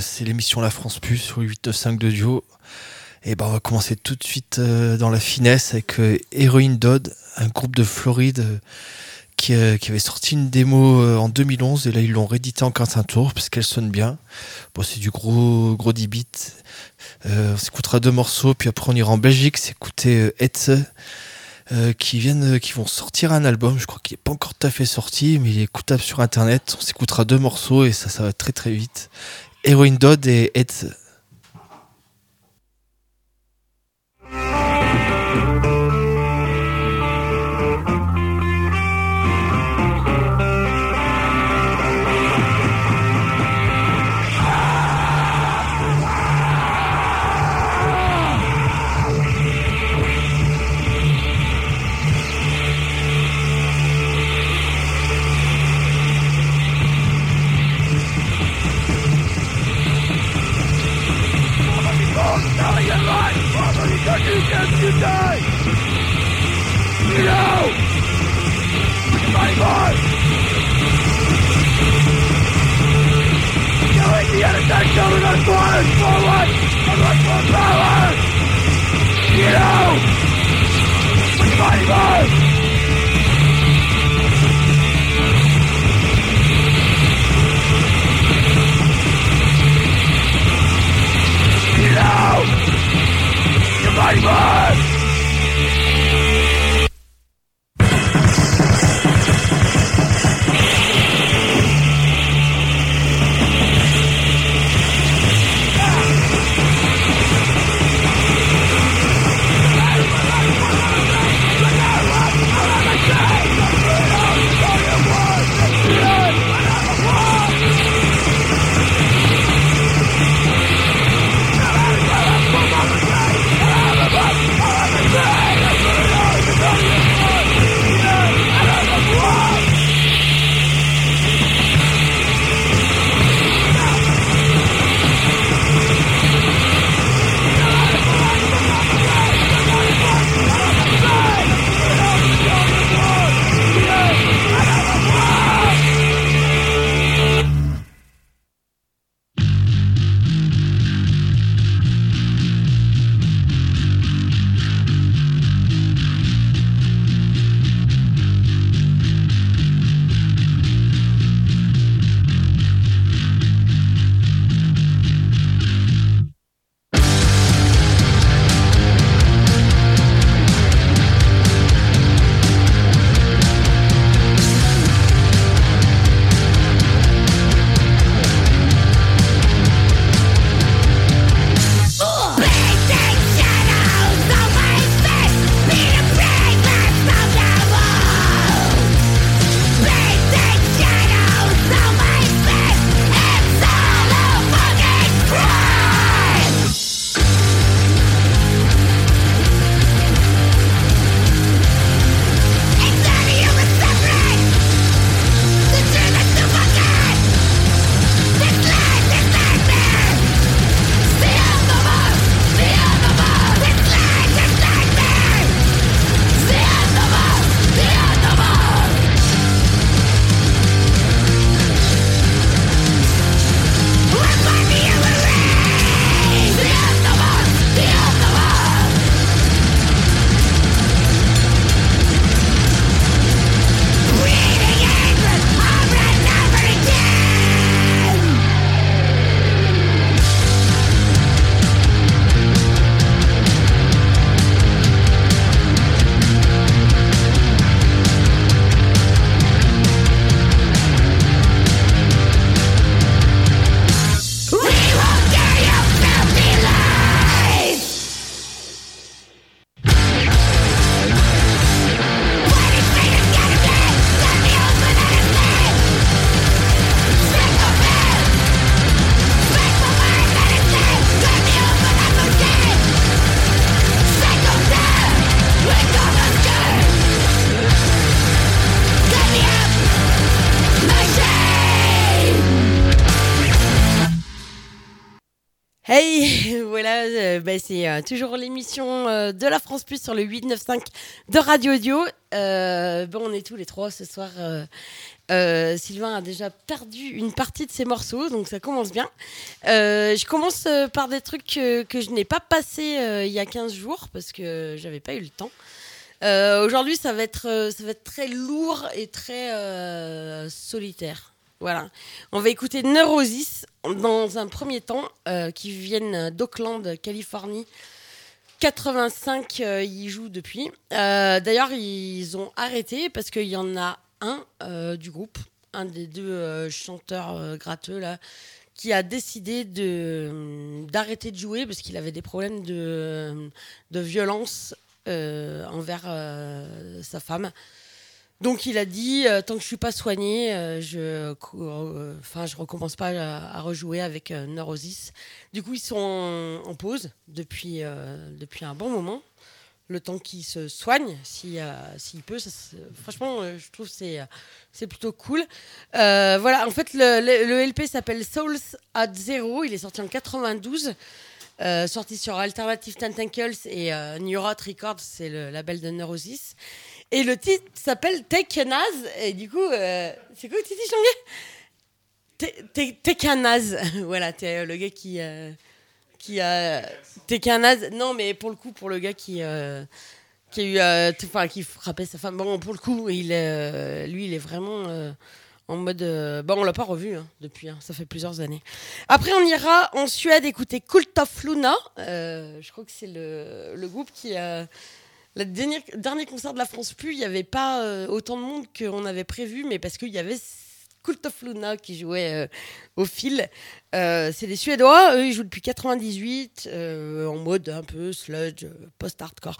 c'est l'émission La France Plus sur 895 de Duo. Et ben on va commencer tout de suite euh, dans la finesse avec euh, Heroin Dodd, un groupe de Floride euh, qui, avait sorti une démo en 2011 et là ils l'ont réédité en 15 tours parce qu'elle sonne bien. Bon, c'est du gros gros 10 bits. on s'écoutera deux morceaux puis après on ira en Belgique s'écouter Hetze. qui qui vont sortir un album. Je crois qu'il n'est pas encore tout à fait sorti, mais il est écoutable sur internet. On s'écoutera deux morceaux et ça, ça va très très vite. Heroin Dodd et Hetze. Lord! Killing the innocent children of forward, forward, forward for power! You know! With mighty power! You know! Your mighty power! Euh, toujours l'émission euh, de la France Plus sur le 895 de Radio Audio. Euh, bon, on est tous les trois ce soir. Sylvain a déjà perdu une partie de ses morceaux, donc ça commence bien. Je commence par des trucs que, je n'ai pas passés euh, il y a 15 jours parce que j'avais pas eu le temps. Aujourd'hui, ça, va être, très lourd et très solitaire. Voilà. On va écouter Neurosis dans un premier temps, euh, qui viennent d'Oakland, Californie. 85, euh, ils jouent depuis. Euh, D'ailleurs, ils ont arrêté parce qu'il y en a un euh, du groupe, un des deux chanteurs gratteux là, qui a décidé d'arrêter de jouer parce qu'il avait des problèmes de, de violence envers sa femme. Donc il a dit euh, tant que je suis pas soigné, euh, je, euh, enfin je recommence pas à, rejouer avec Neurosis. Du coup ils sont en, pause depuis depuis un bon moment, le temps qu'il se soigne, si euh, s'il peut. ça, c'est- franchement, je trouve c'est c'est plutôt cool. Voilà, en fait le, LP s'appelle Souls at Zero. Il est sorti en 92. euh, sorti sur Alternative Tentacles et New Records, c'est le label de Neurosis. Et le titre s'appelle Take a Naz. Et du coup, euh, c'est quoi le titre Te- te- Take a Naz. voilà, t'es euh, le gars qui. euh, qui a. Take a Naz. Non, mais pour le coup, pour le gars qui. qui a eu. Enfin, qui frappait sa femme. Bon, pour le coup, il est, lui, il est vraiment. en mode. Bon, on l'a pas revu hein, depuis, hein, ça fait plusieurs années. Après, on ira en Suède écouter Cult of Luna. Je crois que c'est le, le groupe qui. Le dernier, concert de la France Plus, il n'y avait pas euh, autant de monde qu'on avait prévu, mais parce qu'il y avait Cult of Luna qui jouait euh, au fil. Euh, c'est des Suédois, eux ils jouent depuis 98, euh, en mode un peu sludge, post-hardcore.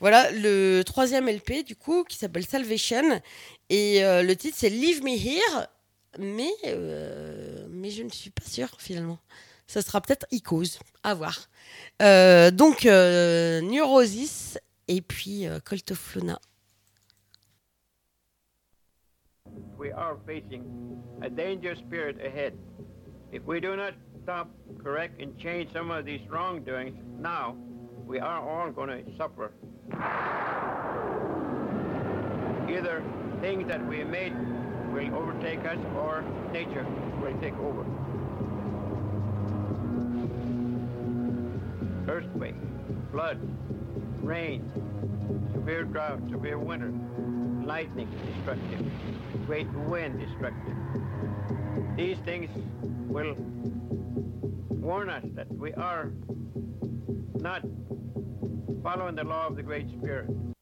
Voilà, le troisième LP du coup, qui s'appelle Salvation, et le titre c'est Leave Me Here, mais, mais je ne suis pas sûre finalement. Ça sera peut-être Icos, à voir. Donc, Neurosis et puis euh, Cult of Luna. we are facing a dangerous spirit ahead. If we do not stop, correct, and change some of these wrongdoings now, we are all going to suffer. Either things that we made will overtake us or nature will take over. Earthquake, flood, rain, severe drought, severe winter, lightning destructive, great wind destructive. These things will warn us that we are not following the law of the Great Spirit.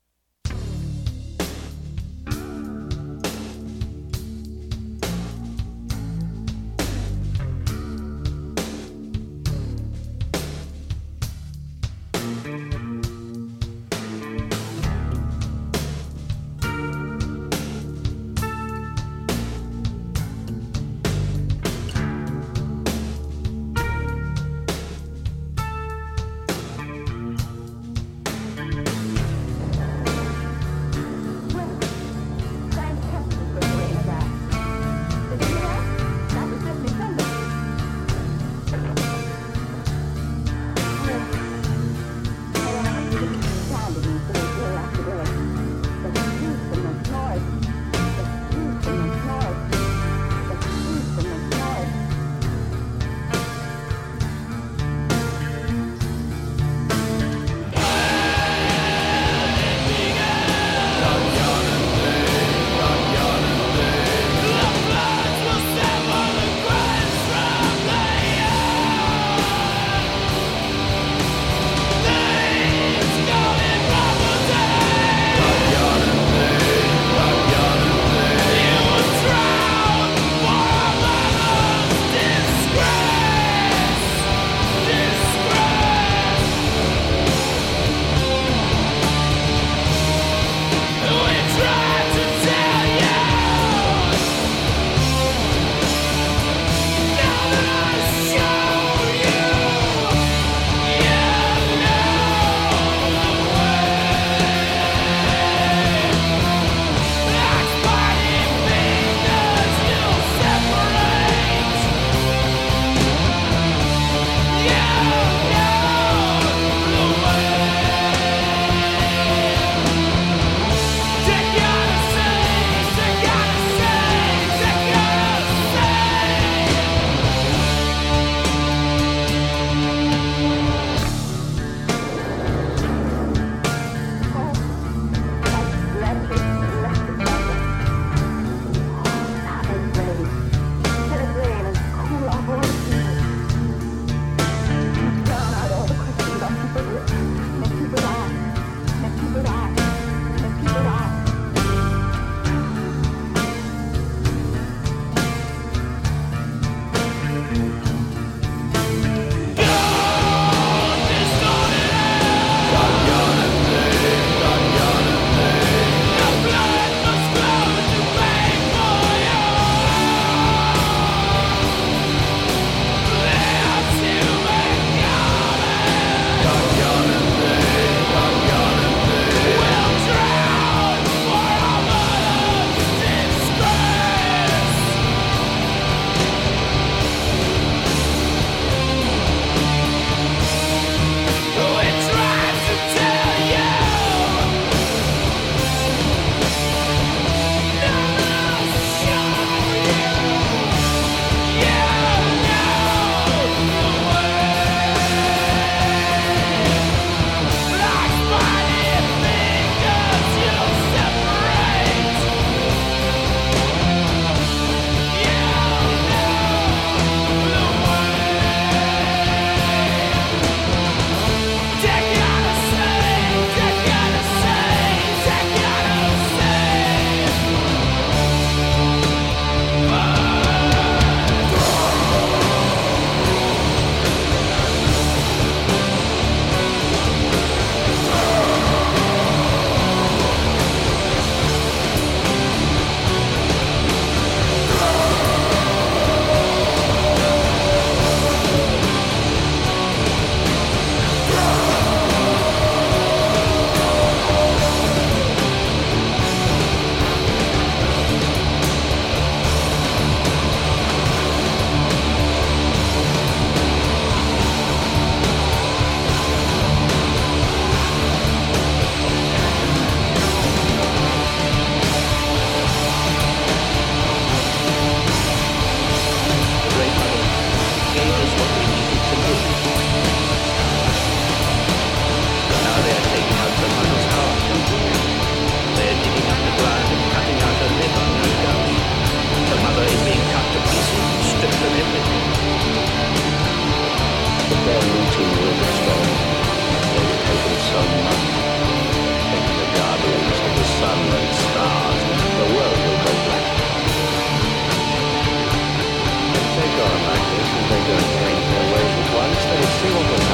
single goal.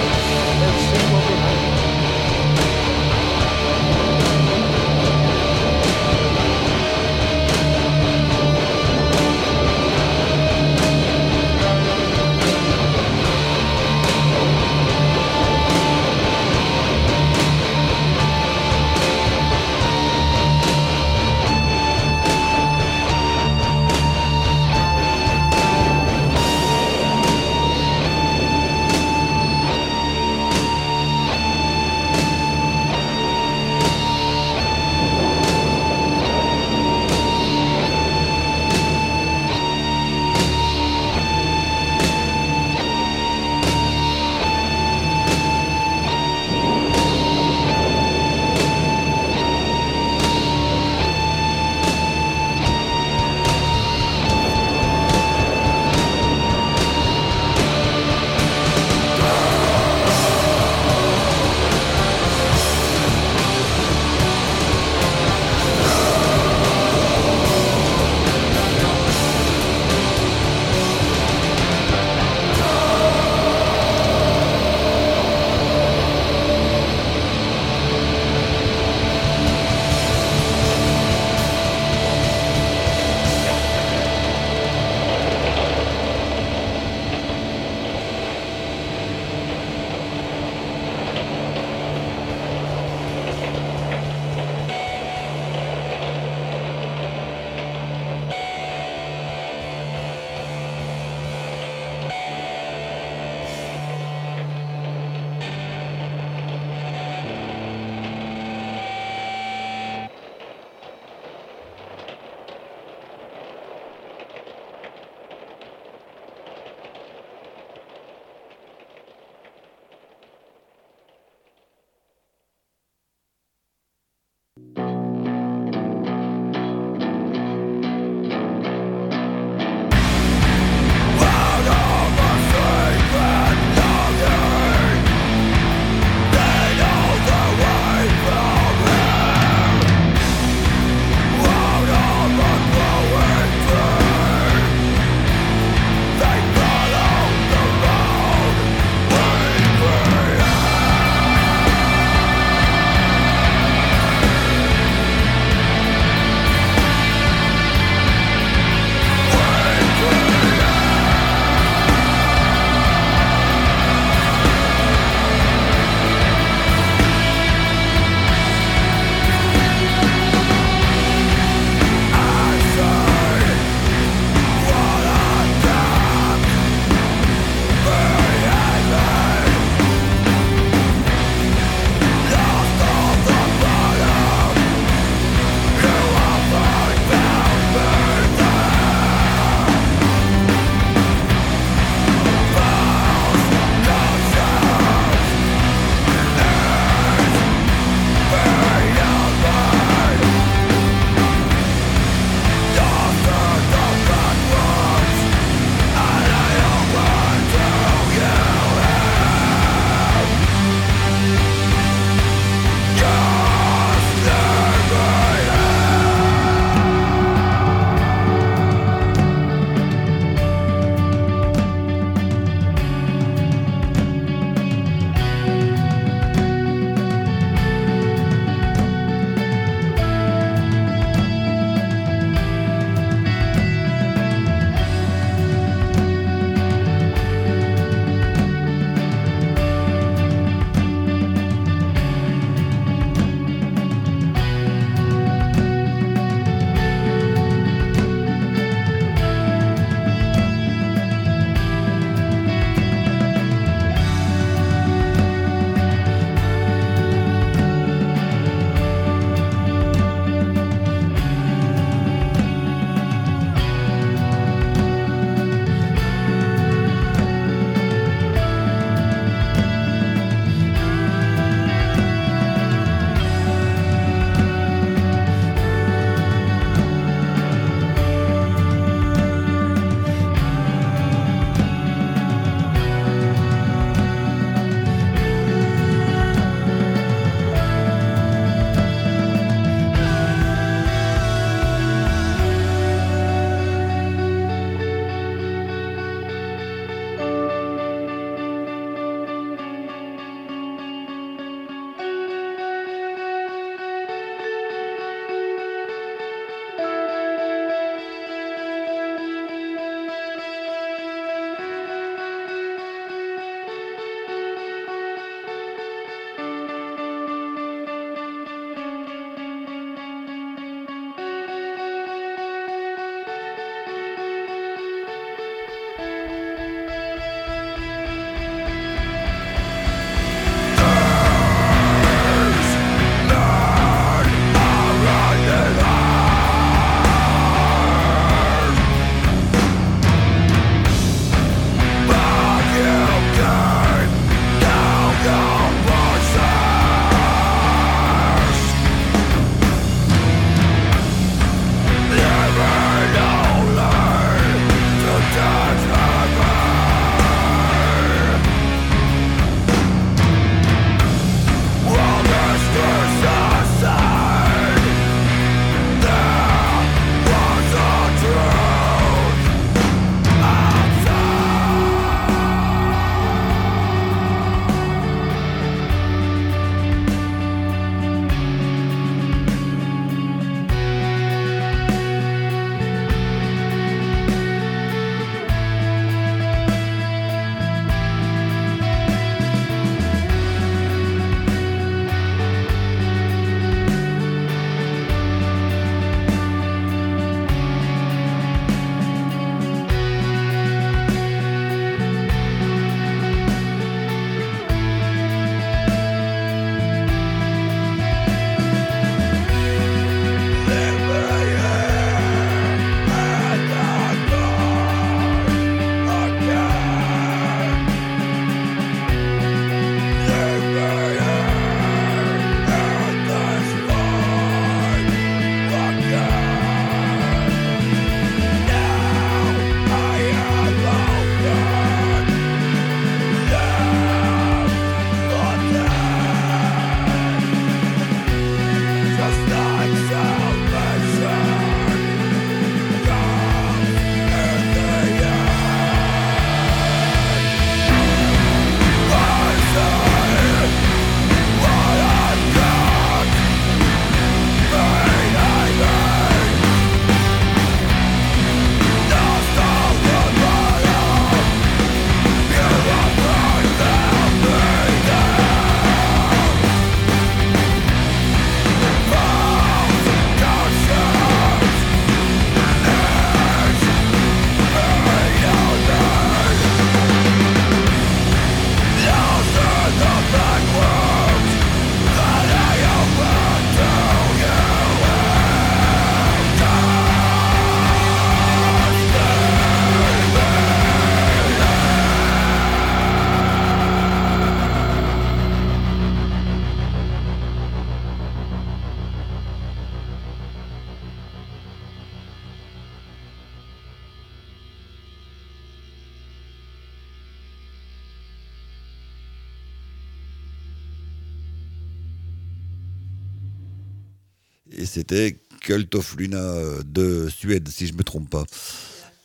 C'était Cult euh, de Suède, si je me trompe pas.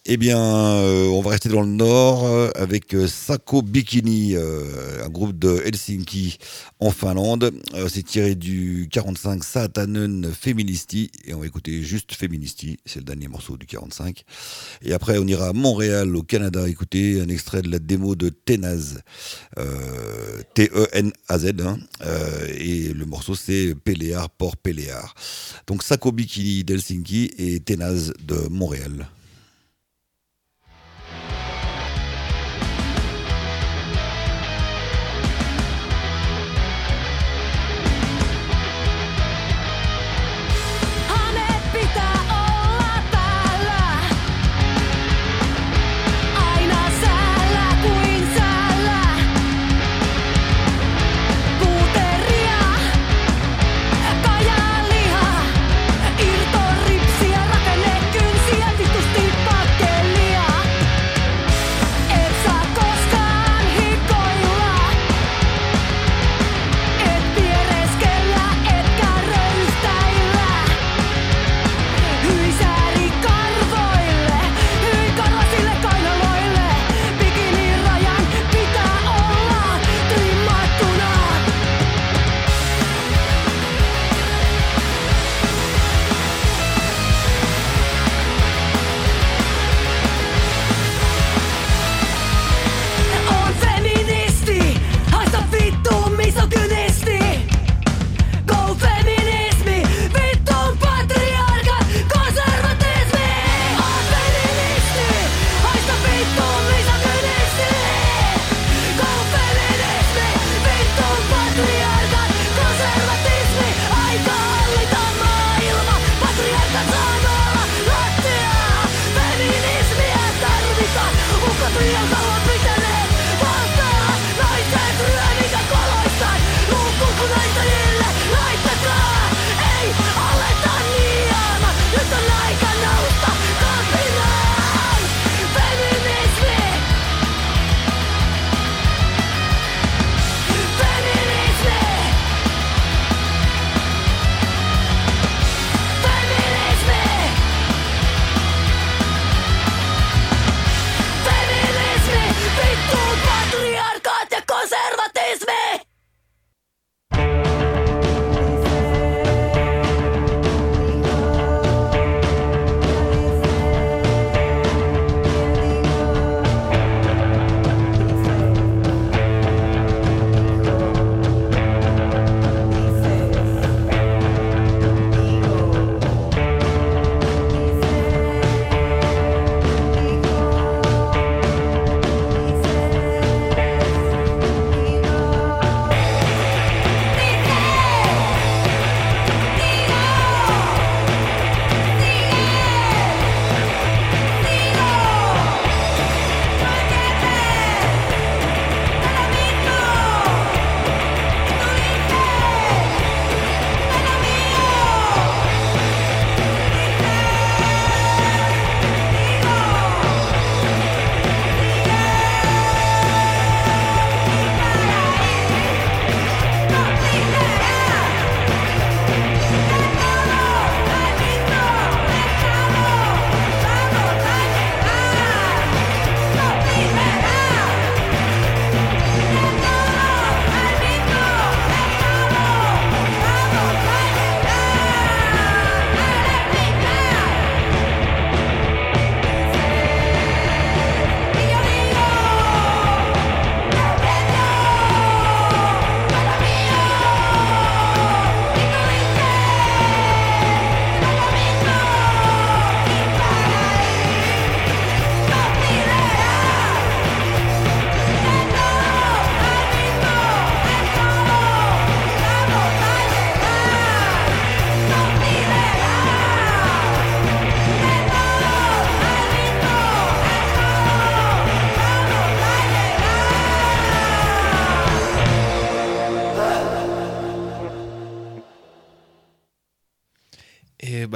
Eh bien, euh, on va rester dans le nord euh, avec euh, Sako Bikini, un groupe de Helsinki en Finlande. C'est tiré du 45 Satanen Feministi et on va écouter juste Feministi, c'est le dernier morceau du 45. Et après, on ira à Montréal, au Canada, écouter un extrait de la démo de Tenaz, T-E-N-A-Z, hein, et le morceau c'est Péléar, Port Péléar. Donc Sako Bikini d'Helsinki et Tenaz de Montréal.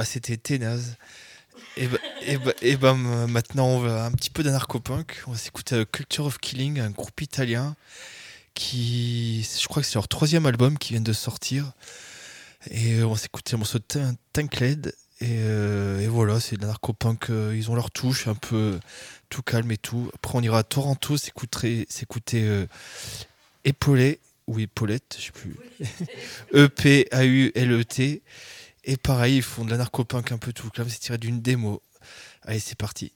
C'était Ténaz. Et bah, et bah- et bah, maintenant on va un petit peu d'anarcho-punk. On va s'écouter euh, Culture of Killing, un groupe italien qui, je crois que c'est leur troisième album qui vient de sortir. Et euh, on écouté le morceau de Tancled. Et, euh, et voilà, c'est de la narco-punk. euh, ils ont leur touche, un peu tout calme et tout. Après, on ira à Toronto s'écouter, euh, Épaulet ou Épaulette, je sais plus. E E-P-A-U-L-E-T. Et pareil, ils font de la narco-punk un peu tout calme. C'est tiré d'une démo. Allez, c'est parti.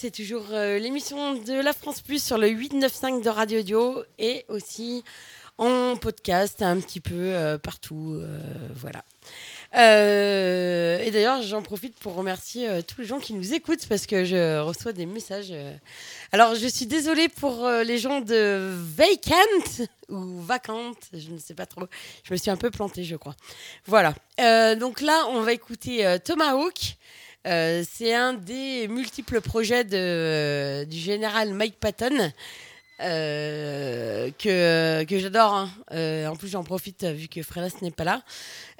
C'est toujours euh, l'émission de la France Plus sur le 895 de Radio Audio et aussi en podcast un petit peu euh, partout. euh, voilà. Et d'ailleurs, j'en profite pour remercier tous les gens qui nous écoutent parce que je reçois des messages. Alors, je suis désolée pour les gens de Vacant ou Vacante, je ne sais pas trop. Je me suis un peu plantée, je crois. Voilà. Donc là, on va écouter euh, Tomahawk. Euh, c'est un des multiples projets de, du général Mike Patton euh, que, que j'adore. hein. Euh, en plus, j'en profite euh, vu que Fredas n'est pas là.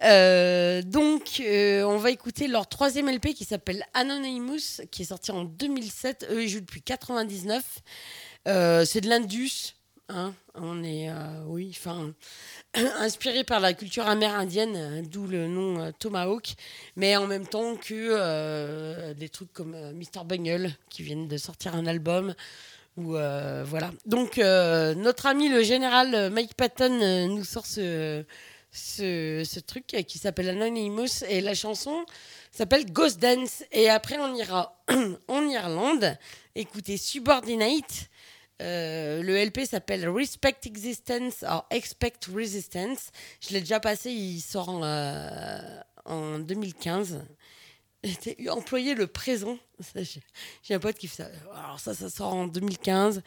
Euh, donc, euh, on va écouter leur troisième LP qui s'appelle Anonymous, qui est sorti en 2007. Eux, ils jouent depuis 99. Euh, c'est de l'Indus. hein. On est, euh, oui, enfin, inspiré par la culture amérindienne, euh, d'où le nom euh, Tomahawk, mais en même temps que des trucs comme Mr. Bungle qui viennent de sortir un album. Voilà. Donc notre ami le général Mike Patton nous sort ce, ce, ce truc qui s'appelle Anonymous et la chanson s'appelle Ghost Dance. Et après on ira en Irlande écouter Subordinate. Euh, le LP s'appelle Respect Existence or Expect Resistance. Je l'ai déjà passé, il sort en, euh, en 2015. C'était employé le présent. J'ai un pote qui fait ça. Alors ça, ça sort en 2015.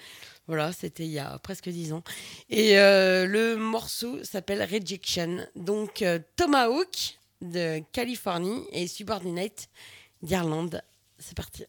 Voilà, c'était il y a presque 10 ans. Et euh, le morceau s'appelle Rejection. Donc euh, Tomahawk de Californie et Subordinate d'Irlande. C'est parti.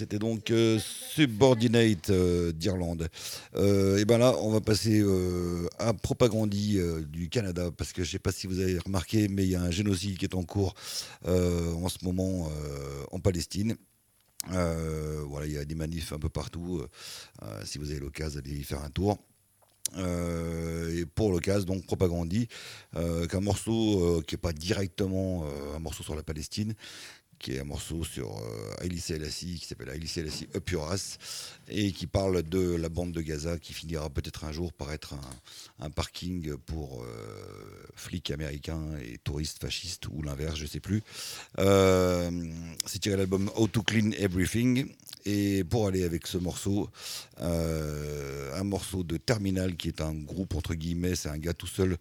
C'était donc euh, Subordinate euh, d'Irlande. Euh, et ben là, on va passer à Propagandie du Canada, parce que je sais pas si vous avez remarqué, mais il y a un génocide qui est en cours en ce moment en Palestine. Voilà, il y a des manifs un peu partout. Si vous avez l'occasion d'aller y faire un tour. Et pour l'occasion, donc Propagandie, euh, qu'un morceau qui n'est pas directement un morceau sur la Palestine, qui est un morceau sur euh, Haïli Selassie, qui s'appelle Haïli Selassie Up et qui parle de la bande de Gaza qui finira peut-être un jour par être un, parking pour euh, flics américains et touristes fascistes, ou l'inverse, je sais plus. Euh, C'est tiré de l'album How to Clean Everything, et pour aller avec ce morceau, euh, un morceau de Terminal qui est un groupe entre guillemets, c'est un gars tout seul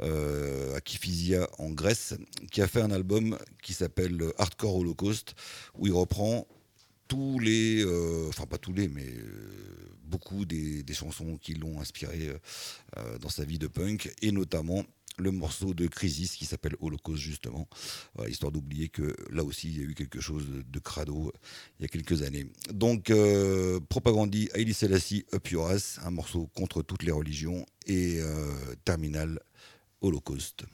euh, à Kifisia en Grèce qui a fait un album qui s'appelle Hardcore Holocaust où il reprend tous les, euh, enfin pas tous les, mais beaucoup des, chansons qui l'ont inspiré dans sa vie de punk et notamment le morceau de Crisis qui s'appelle Holocaust justement, Voilà, histoire d'oublier que là aussi il y a eu quelque chose de, crado euh, il y a quelques années. Donc euh, Propagandie, Haïli Selassie, Up un morceau contre toutes les religions et euh, Terminal Holocaust.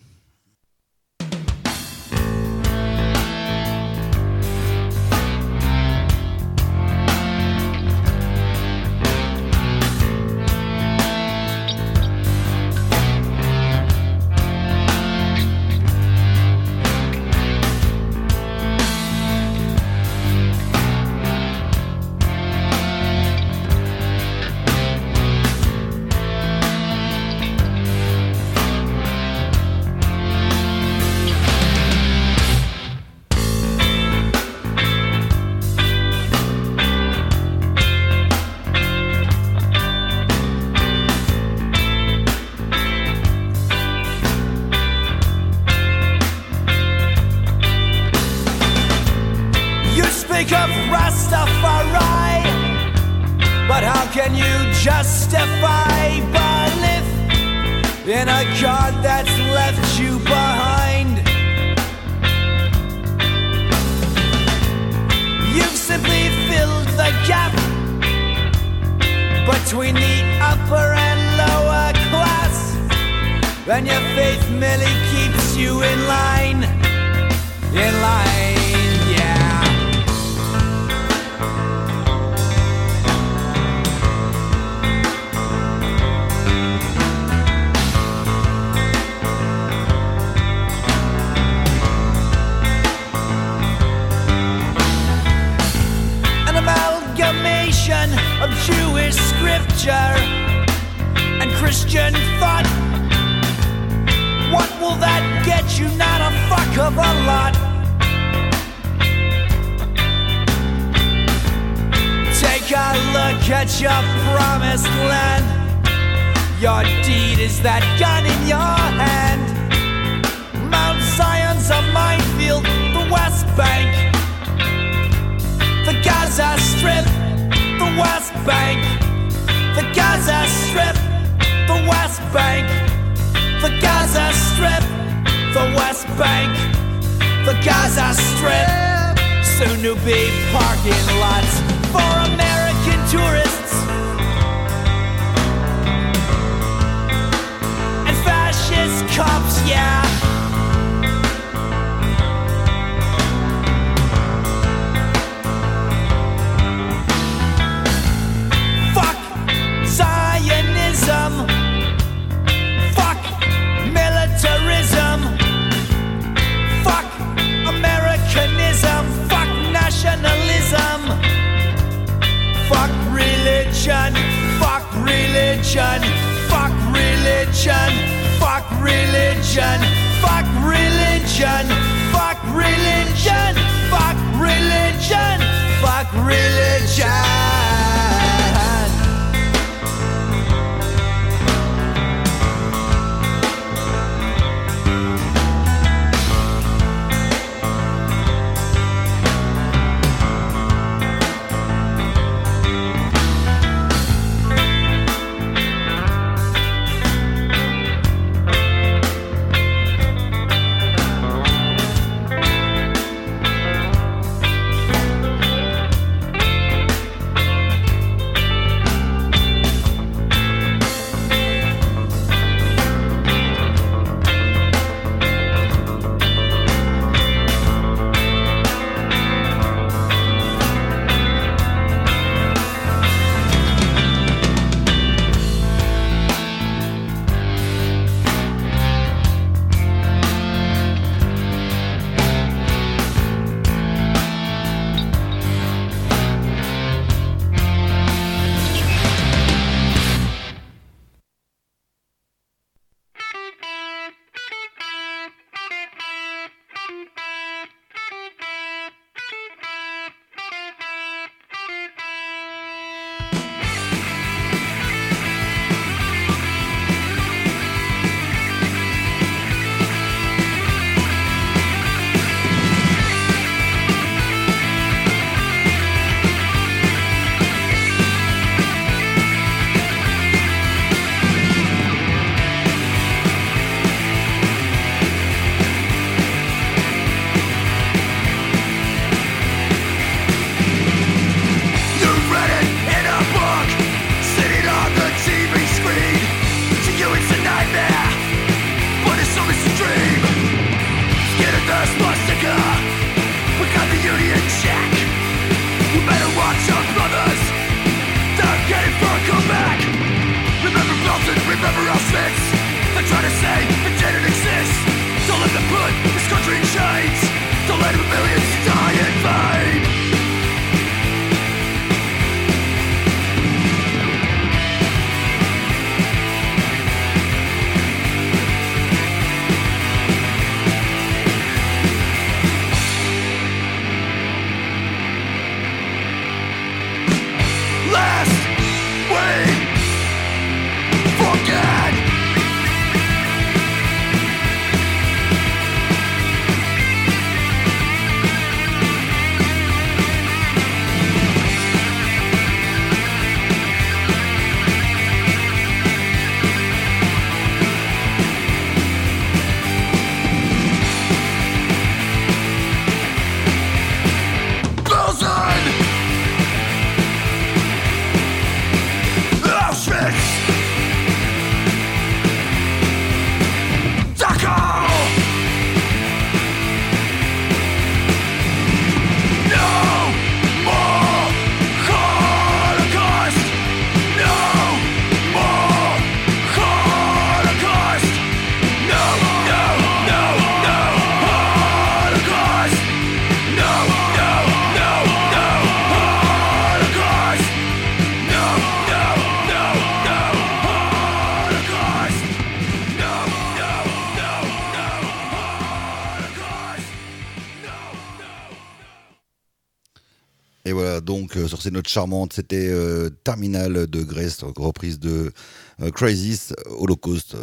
Donc euh, sur ces notes charmantes, c'était euh, Terminal de Grèce, donc reprise de euh, Crisis, Holocaust.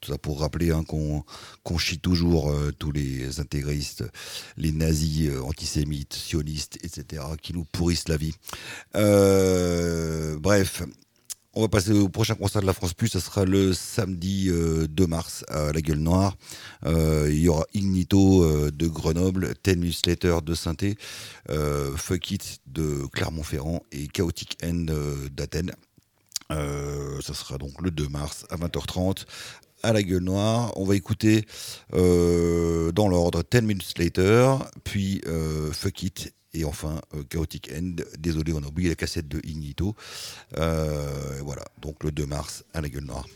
tout ça pour rappeler hein, qu'on chie toujours tous les intégristes, les nazis, antisémites, sionistes, etc., qui nous pourrissent la vie. Bref, on va passer au prochain concert de la France Plus. Ce sera le samedi euh, 2 mars à la Gueule Noire. Euh, il y aura Ignito euh, de Grenoble, Ten Minutes Later de saint euh, Fuck It de Clermont-Ferrand et Chaotic End euh, d'Athènes. Euh, ça sera donc le 2 mars à 20h30 à la Gueule Noire. On va écouter euh, dans l'ordre Ten Minutes Later, puis euh, Fuck It et enfin euh, Chaotic End. Désolé, on a oublié la cassette de Ignito. Euh, voilà, donc le 2 mars à la Gueule Noire.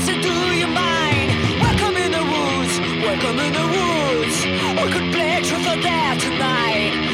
Say please, I'd do you mind? Welcome in the woods, welcome in the woods. We could play truth or dare tonight.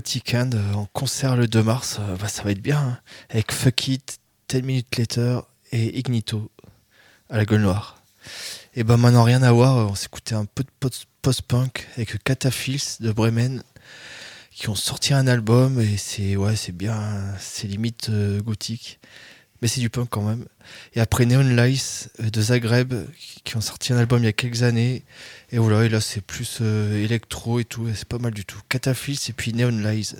Euh, en concert le 2 mars. Euh, bah, ça va être bien. hein. Avec Fuck It, 10 Minutes Later et Ignito à la gueule noire. Et bah maintenant, rien à voir. On s'écoutait un peu de post- post-punk avec Cataphils de Bremen qui ont sorti un album et c'est ouais, c'est bien. C'est limite euh, gothique. Mais c'est du punk quand même. Et après Neon Lies euh, de Zagreb qui ont sorti un album il y a quelques années. Et voilà, et là c'est plus euh, électro et tout, c'est pas mal du tout. Cataphils et puis Neon Lies.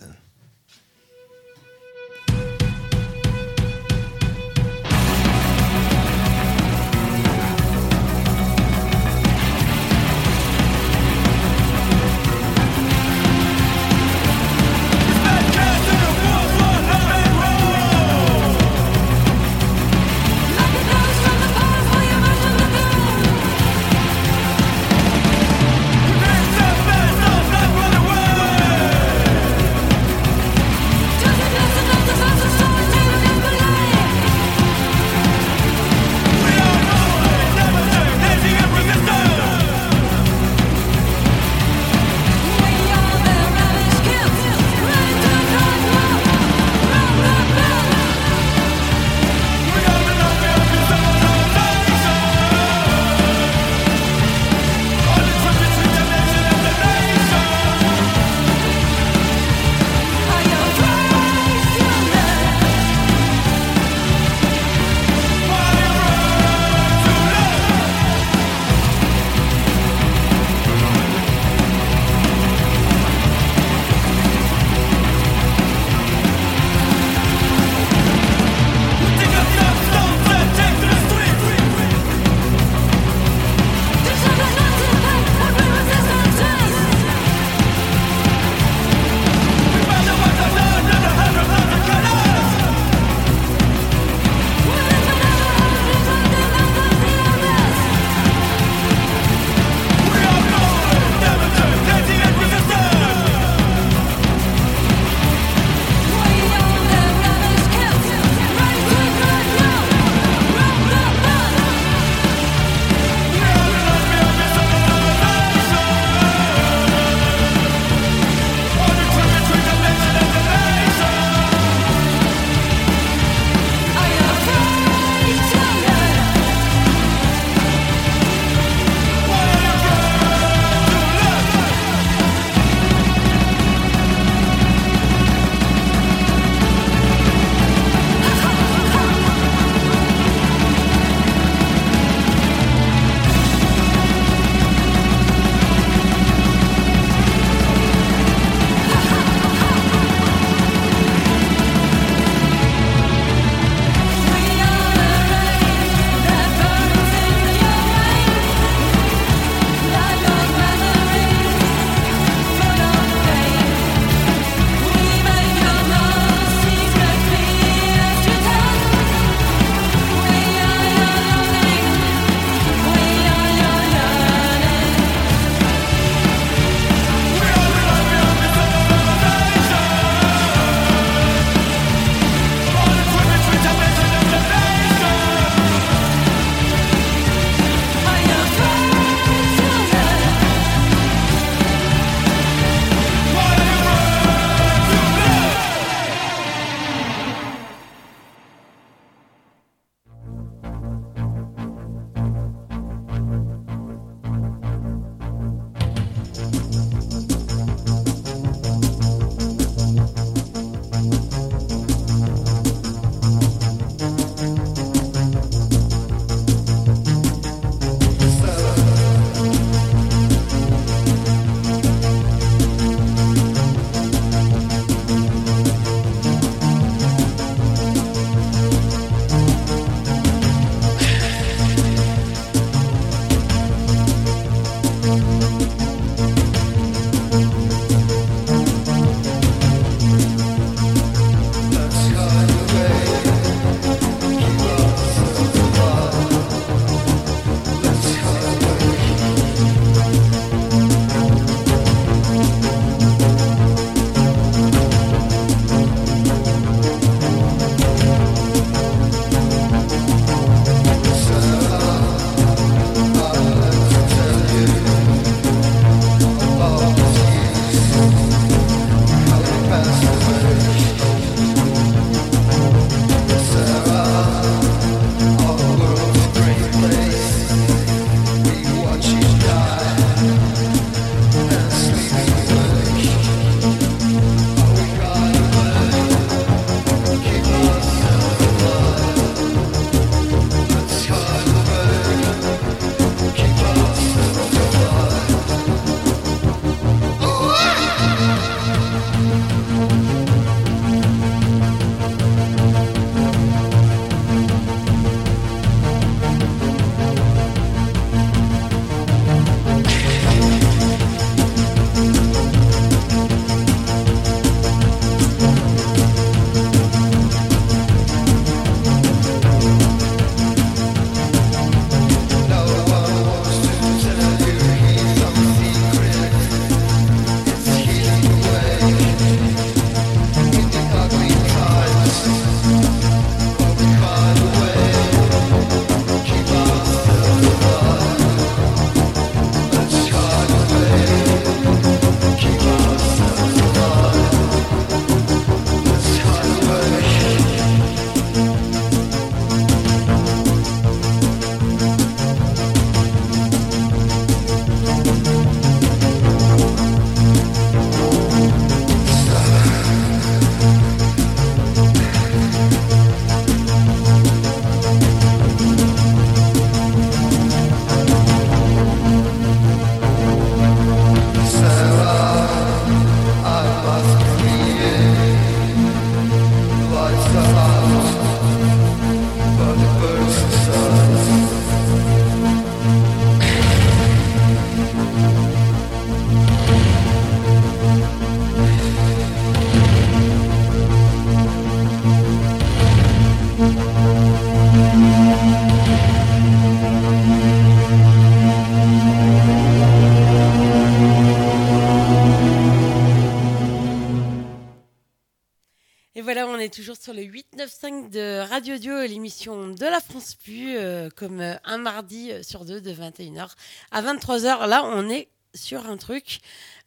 9.5 de Radio Dio, l'émission de la France Pu, euh, comme euh, un mardi euh, sur deux de 21h à 23h. Là, on est sur un truc.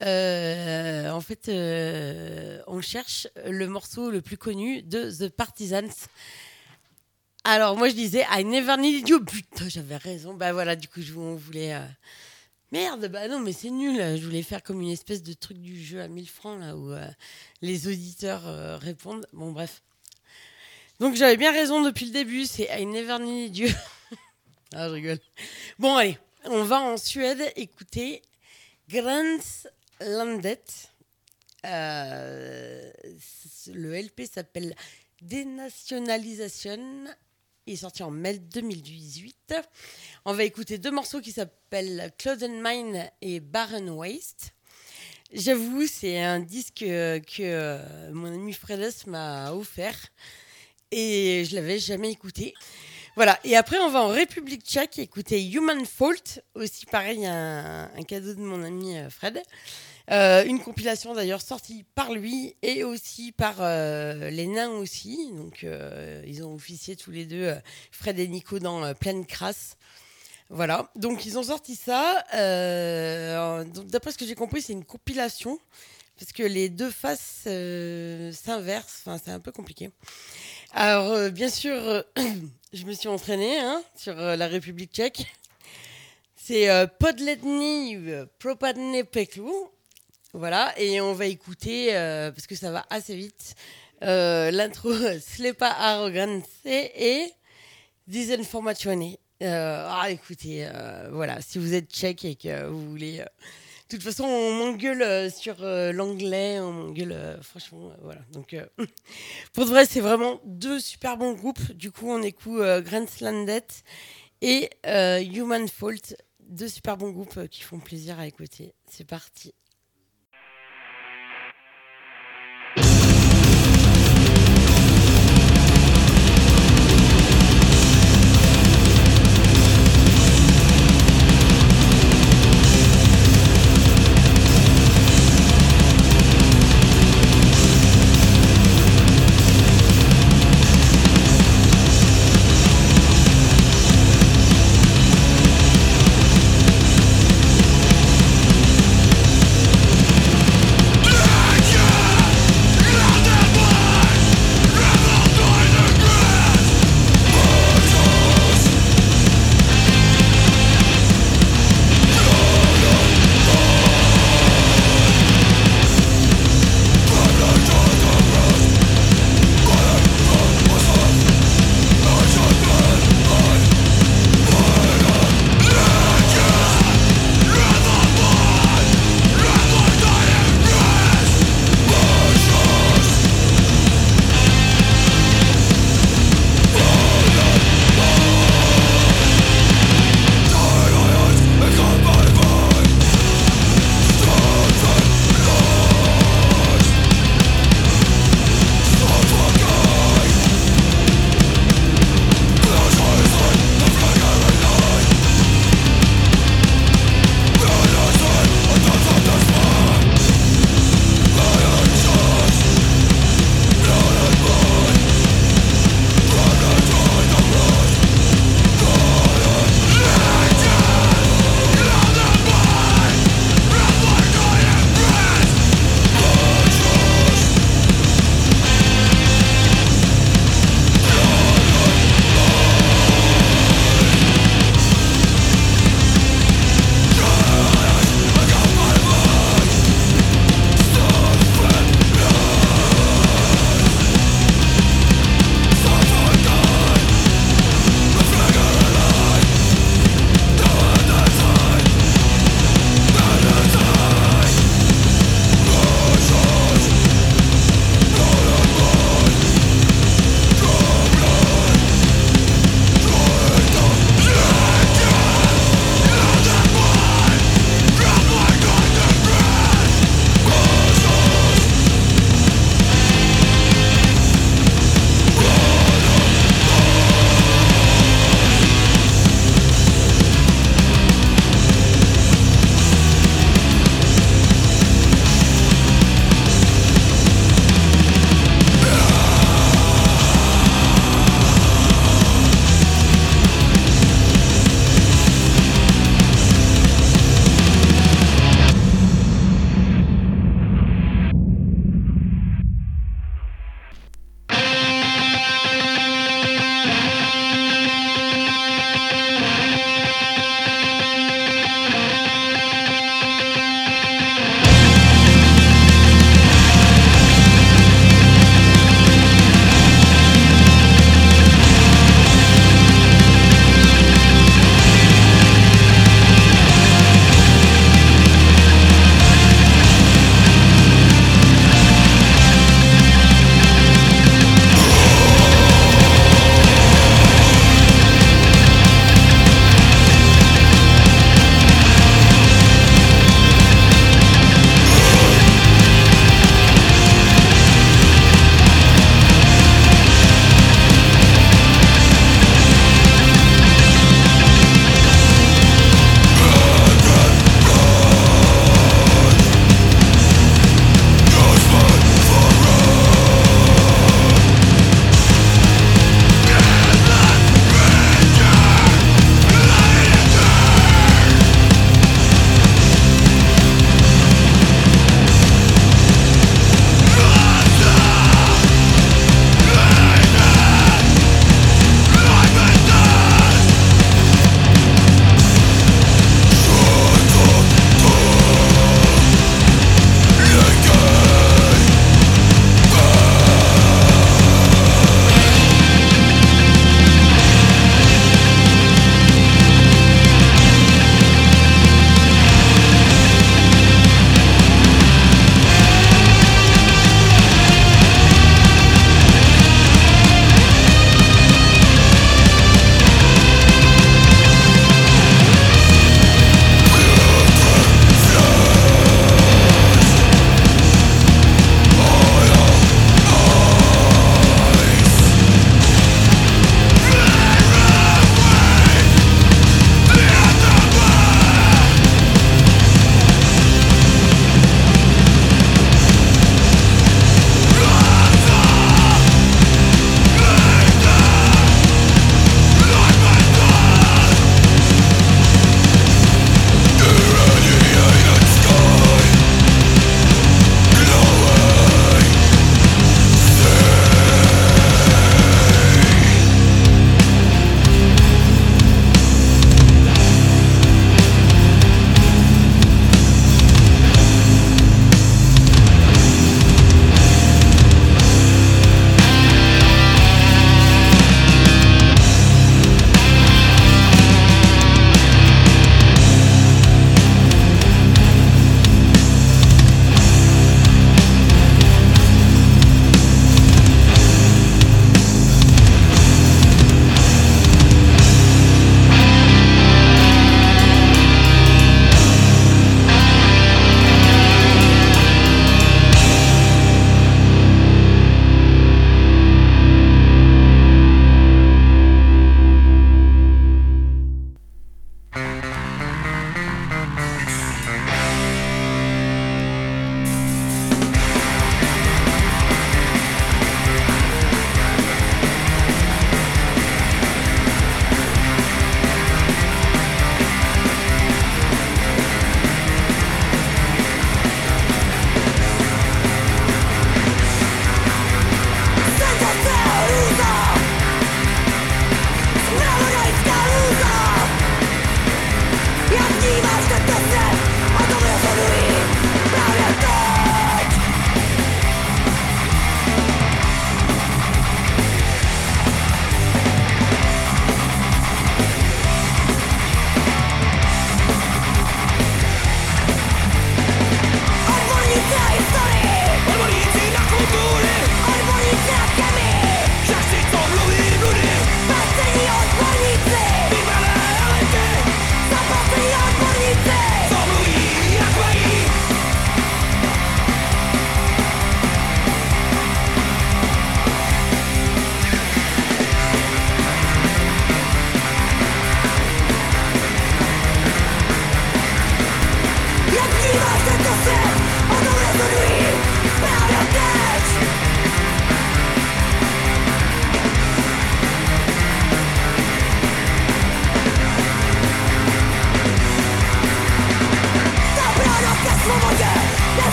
En fait, on cherche le morceau le plus connu de The Partisans. Alors, moi, je disais I never need you. Putain, j'avais raison. Bah voilà, du coup, je, on voulait. Merde, bah non, mais c'est nul. Je voulais faire comme une espèce de truc du jeu à 1000 francs, là, où les auditeurs répondent. Bon, bref. Donc, j'avais bien raison depuis le début. C'est I never needed you. ah, je rigole. Bon, allez, on va en Suède écouter Grans Landet. Euh, le LP s'appelle Dénationalisation. Il est sorti en mai 2018. On va écouter deux morceaux qui s'appellent Cloud and Mine et Barren Waste. J'avoue, c'est un disque euh, que euh, mon ami Fredes m'a offert et je l'avais jamais écouté. Voilà, et après on va en République tchèque écouter Human Fault, aussi pareil, un, cadeau de mon ami euh, Fred. Euh, une compilation d'ailleurs sortie par lui et aussi par euh, les nains aussi. Donc ils ont officié tous les deux, Fred et Nico, dans Pleine Crasse. Voilà, donc ils ont sorti ça. D'après ce que j'ai compris, c'est une compilation. Parce que les deux faces s'inversent, enfin, c'est un peu compliqué. Alors, euh, bien sûr, euh, je me suis entraînée hein, sur euh, la République tchèque. C'est Podletny Propadne Peklu. Voilà, et on va écouter, parce que ça va assez vite, l'intro Slepa Arrogance et Disinformatione. Ah, écoutez, voilà, si vous êtes tchèque et que vous voulez. De toute façon, on m'engueule euh, sur euh, l'anglais, on m'engueule, euh, franchement, voilà. Donc, pour de vrai, c'est vraiment deux super bons groupes. Du coup, on écoute Grand Slandet et Human Fault, deux super bons groupes qui font plaisir à écouter. C'est parti.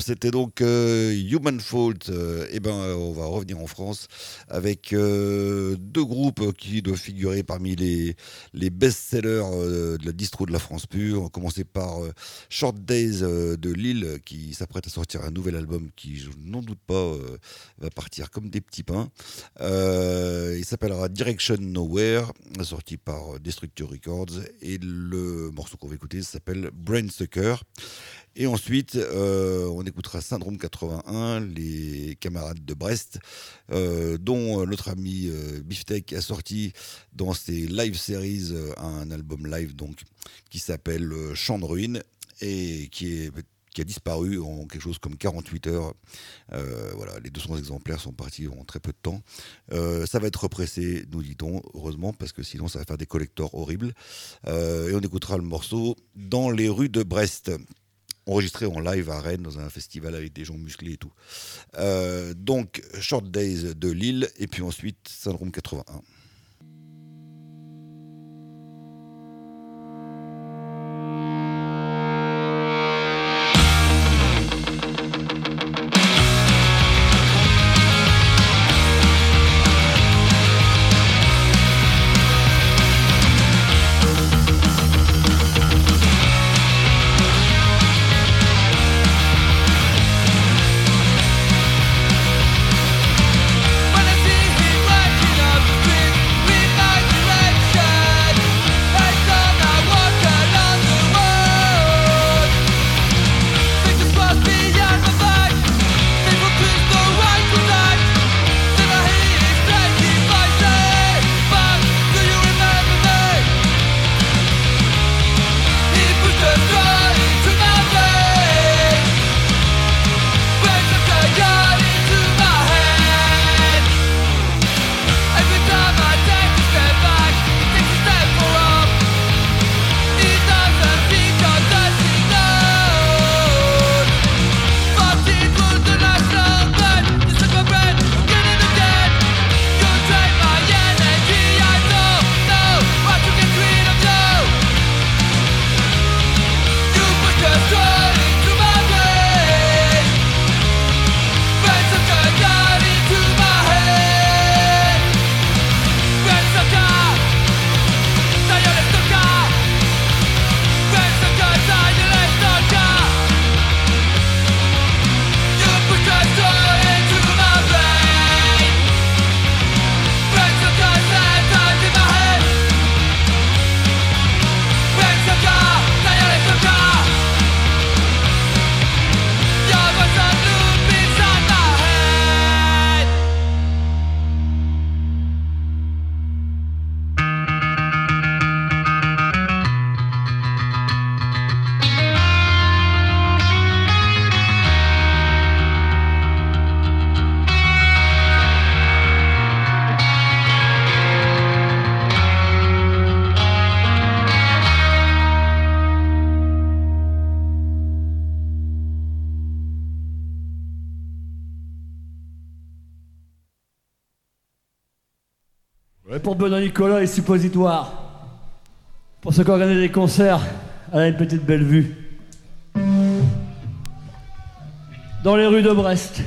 C'était donc euh, Human Fault. Euh, eh ben, on va revenir en France avec euh, deux groupes qui doivent figurer parmi les, best-sellers de la distro de la France pure. On commencer par Short Days de Lille qui s'apprête à sortir un nouvel album qui, je n'en doute pas, va partir comme des petits pains. Il s'appellera Direction Nowhere, sorti par Destructure Records. Et le morceau qu'on va écouter s'appelle Brain Sucker. Et ensuite, euh, on écoutera Syndrome 81, les camarades de Brest, euh, dont euh, notre ami euh, Beeftek a sorti dans ses live series euh, un album live donc qui s'appelle euh, Chant de ruine et qui est qui a disparu en quelque chose comme 48 heures. Euh, voilà, les 200 exemplaires sont partis en très peu de temps. Euh, ça va être repressé, nous dit-on, heureusement, parce que sinon ça va faire des collecteurs horribles. Euh, et on écoutera le morceau Dans les rues de Brest enregistré en live à Rennes dans un festival avec des gens musclés et tout. Euh, donc Short Days de Lille et puis ensuite Syndrome 81. Pour Benoît Nicolas et Suppositoire. Pour ceux qui organisent des concerts, elle a une petite belle vue. Dans les rues de Brest.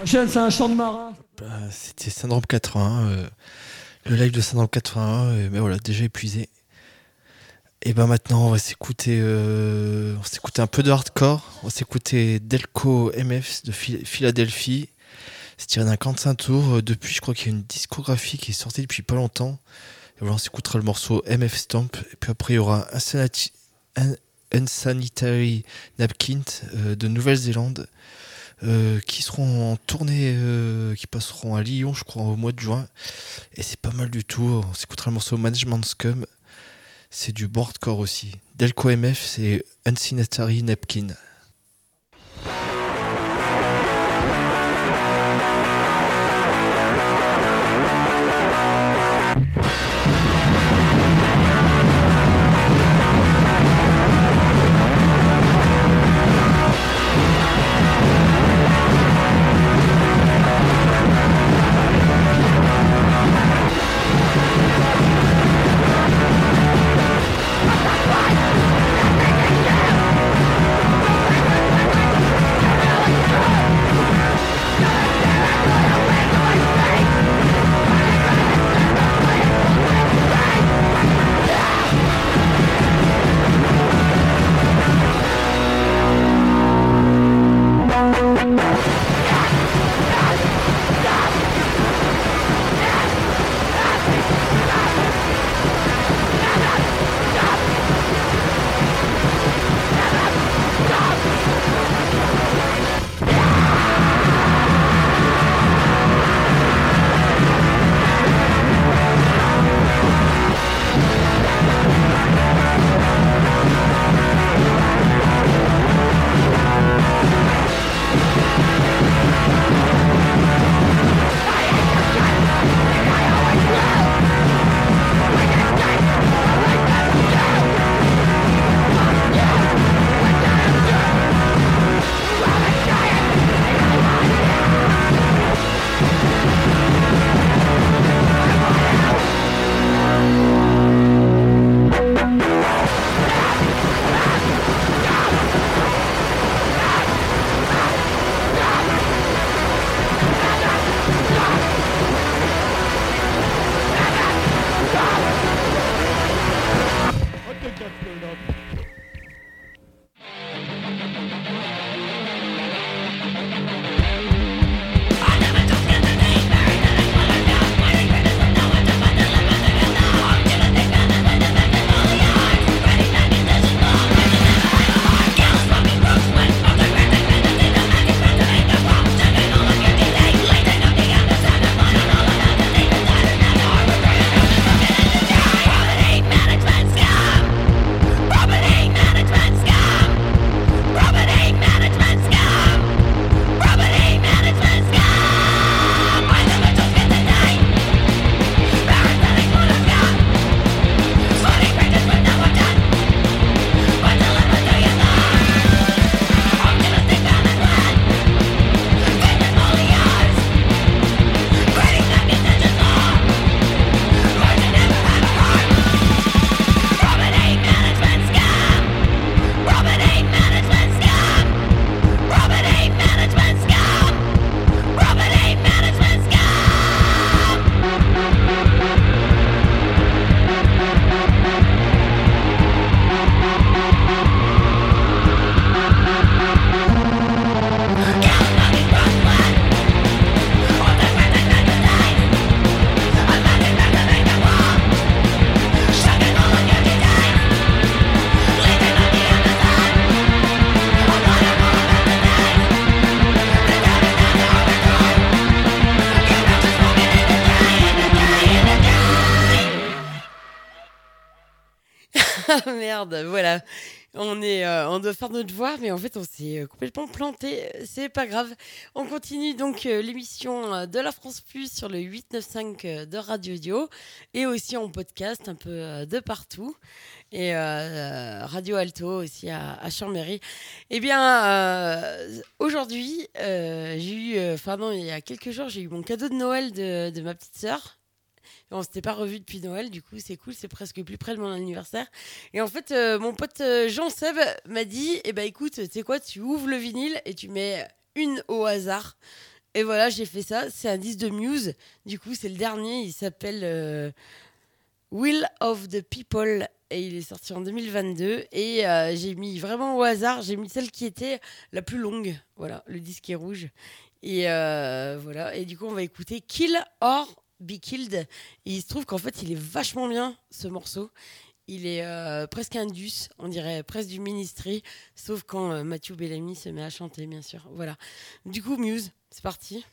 Prochaine, c'est un chant de marin. Bah, C'était Syndrome 81, euh, le live de Syndrome 81, euh, mais voilà, déjà épuisé. Et ben maintenant, on va s'écouter, euh, un peu de hardcore. On va s'écouter Delco MF de Phil- Philadelphie. C'est tiré d'un 45 tours. Euh, Depuis, je crois qu'il y a une discographie qui est sortie depuis pas longtemps. Et voilà, on s'écoutera le morceau MF Stamp. Et puis après, il y aura Unsanitary Napkin euh, de Nouvelle-Zélande. Euh, qui seront en tournée, euh, qui passeront à Lyon, je crois, au mois de juin. Et c'est pas mal du tout. On s'écoutera le morceau Management Scum. C'est du boardcore aussi. Delco MF, c'est Unsanitary Napkin. Voilà. On, est, euh, on doit faire notre devoir, mais en fait, on s'est euh, complètement planté. C'est pas grave. On continue donc euh, l'émission euh, de la France Plus sur le 895 euh, de Radio Dio et aussi en podcast un peu euh, de partout. Et euh, Radio Alto aussi à, à Chambéry. Eh bien, euh, aujourd'hui, euh, j'ai eu, euh, non, il y a quelques jours, j'ai eu mon cadeau de Noël de, de ma petite sœur. Et on s'était pas revu depuis Noël, du coup c'est cool, c'est presque plus près de mon anniversaire. Et en fait, euh, mon pote euh, Jean Seb m'a dit, eh ben écoute, tu quoi, tu ouvres le vinyle et tu mets une au hasard. Et voilà, j'ai fait ça. C'est un disque de Muse. Du coup, c'est le dernier. Il s'appelle euh, Will of the People. Et il est sorti en 2022. Et j'ai mis vraiment au hasard, j'ai mis celle qui était la plus longue. Voilà, le disque est rouge. Et voilà. Et du coup, on va écouter Kill or Be Killed. Il se trouve qu'en fait, il est vachement bien, ce morceau. Il est euh, presque indus, on dirait presque du ministry, sauf quand euh, Mathieu Bellamy se met à chanter, bien sûr. Voilà. Du coup, Muse, c'est parti.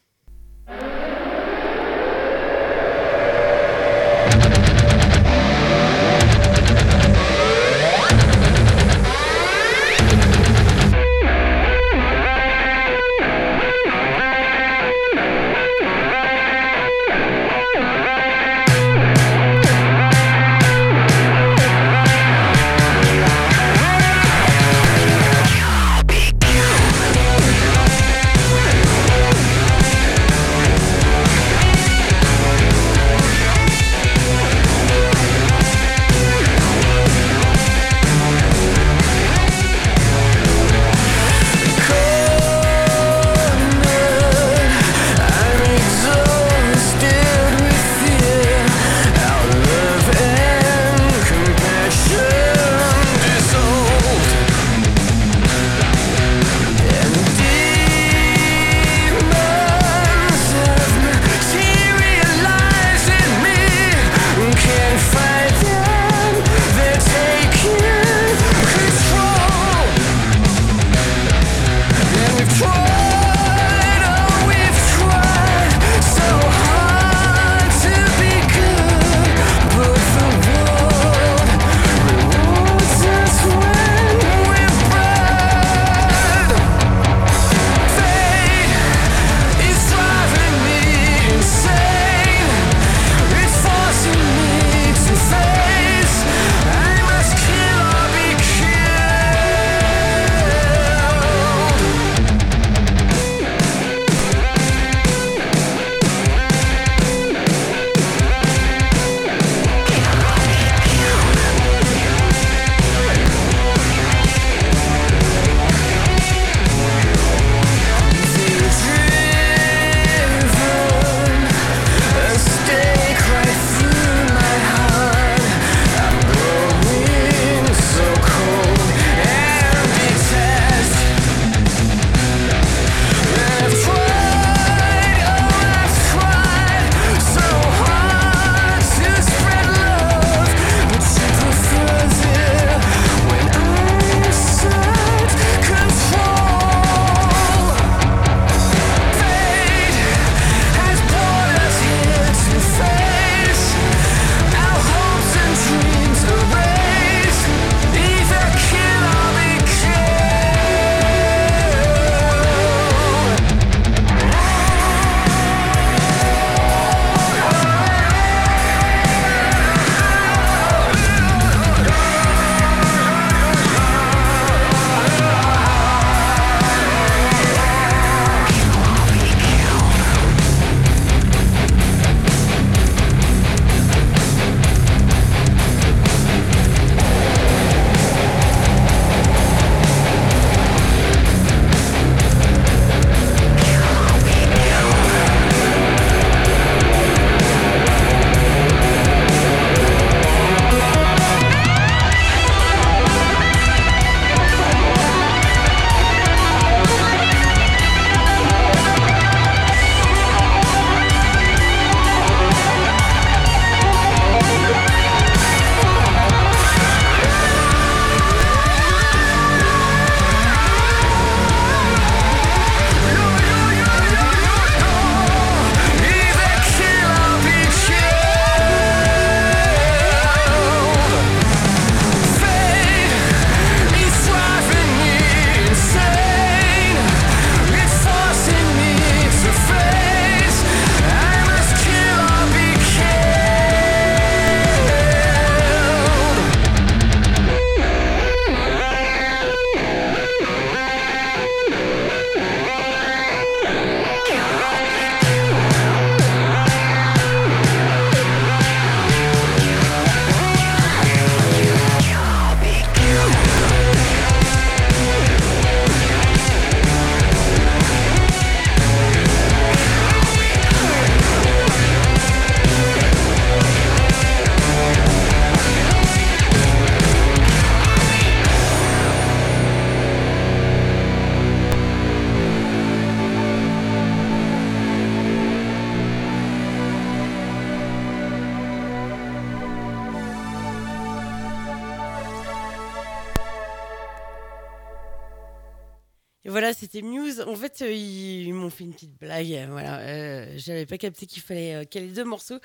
Pas qu'il fallait euh, caler deux morceaux.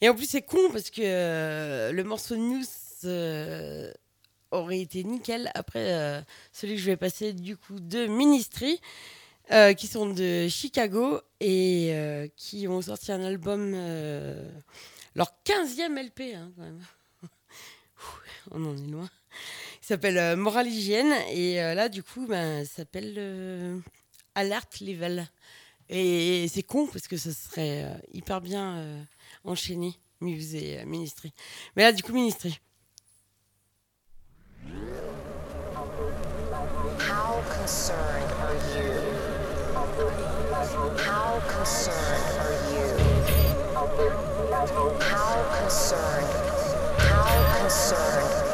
Et en plus, c'est con parce que euh, le morceau Muse euh, aurait été nickel après celui que je vais passer du coup de Ministry, qui sont de Chicago et qui ont sorti un album, leur 15e LP hein, quand même. On en est loin. Il s'appelle Moral Hygiène et là du coup ben, ça s'appelle Alert Level. Et c'est con parce que ça serait euh, hyper bien euh, enchaîné, Muse euh, Ministry. Mais là du coup Ministry. How concerned are you? How concerned are you? How concerned? How concerned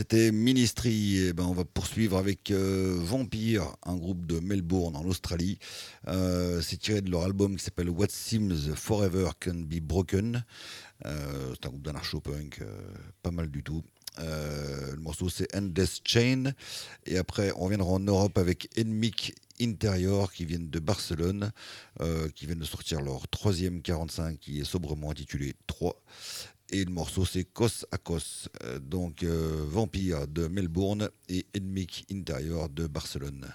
C'était Ministry. Eh ben, on va poursuivre avec euh, Vampire, un groupe de Melbourne en Australie. Euh, c'est tiré de leur album qui s'appelle What Seems Forever Can Be Broken. Euh, c'est un groupe d'anarcho-punk, pas mal du tout. le morceau c'est Endless Chain. Et après, on viendra en Europe avec Enmic Interior qui viennent de Barcelone, qui viennent de sortir leur troisième 45 qui est sobrement intitulé 3. Et le morceau, c'est Cos à Cos, euh, donc euh, Vampire de Melbourne et Enmic Interior de Barcelone.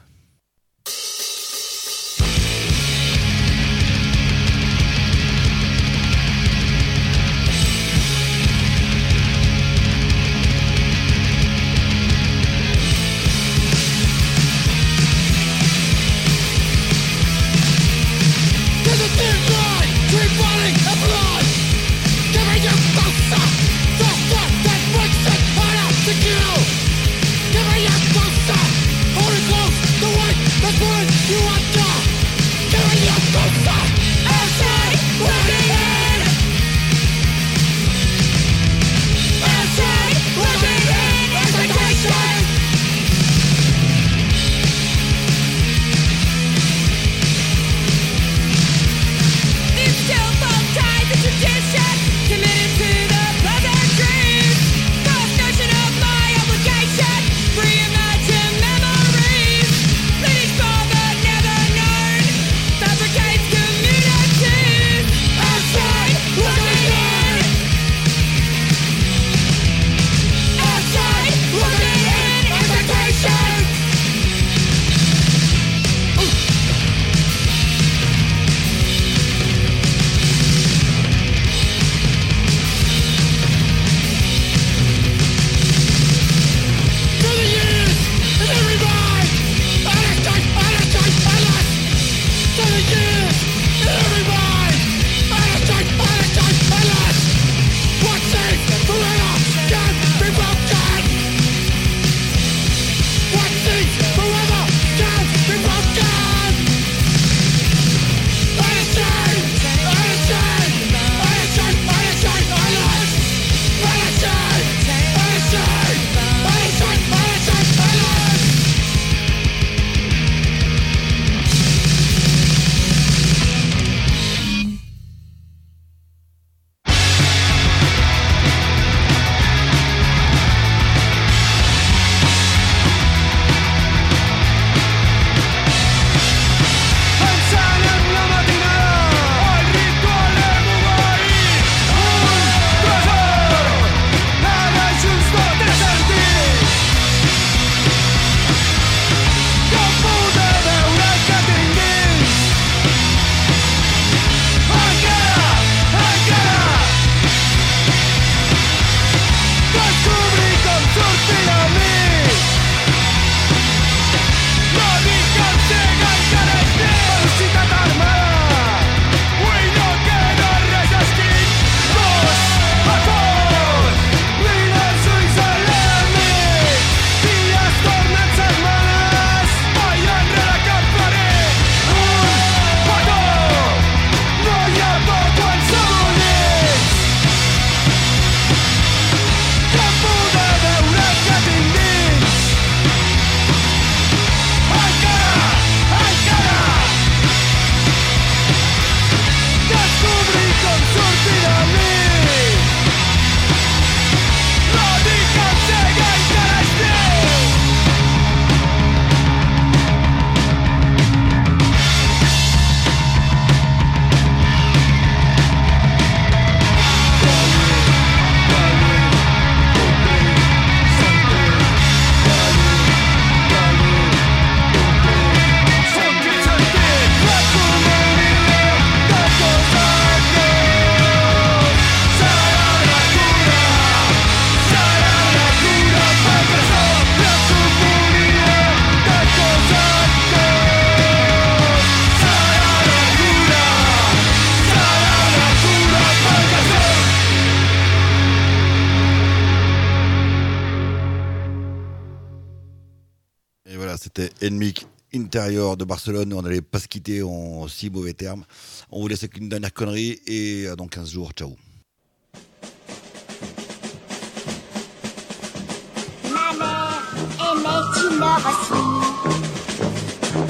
Enmic intérieur de Barcelone. On n'allait pas se quitter en si mauvais termes. On vous laisse avec une dernière connerie et dans 15 jours. Ciao. Ma mère aimait Timor aussi.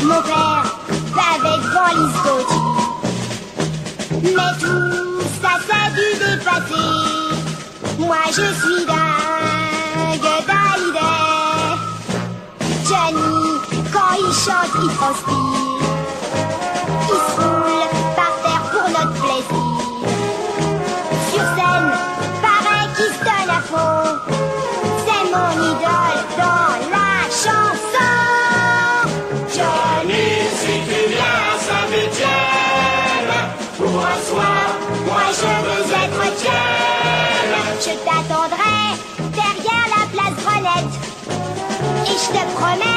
Mon père l'avait devant l'iscoche. Mais tout ça, ça a dû dépasser. Moi, je suis dingue d'Hallyday. Johnny quand il chante, il transpire. Il se roule par terre pour notre plaisir. Sur scène, pareil qu'il se donne à fond. C'est mon idole dans la chanson. Johnny, si tu viens à Saint-Étienne, pour un soir, moi je veux être tienne. Je t'attendrai derrière la place Grenette. Et je te promets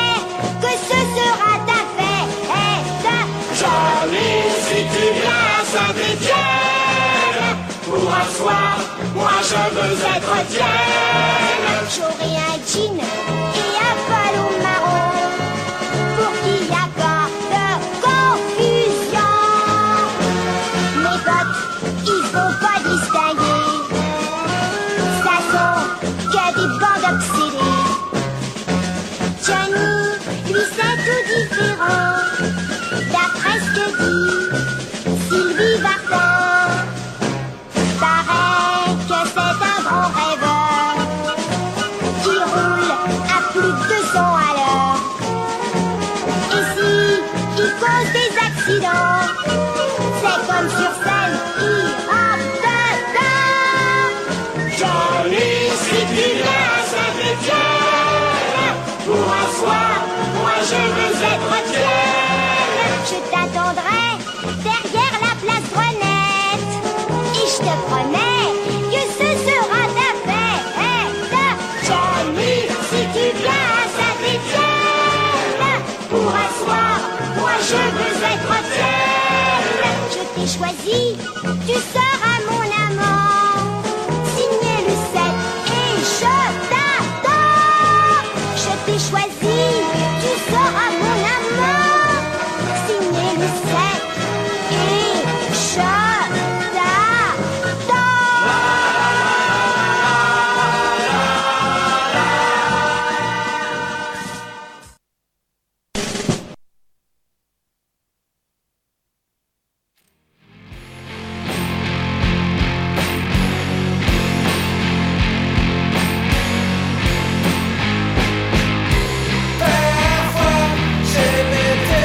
soir, moi je veux être tienne. J'aurai un jean moi je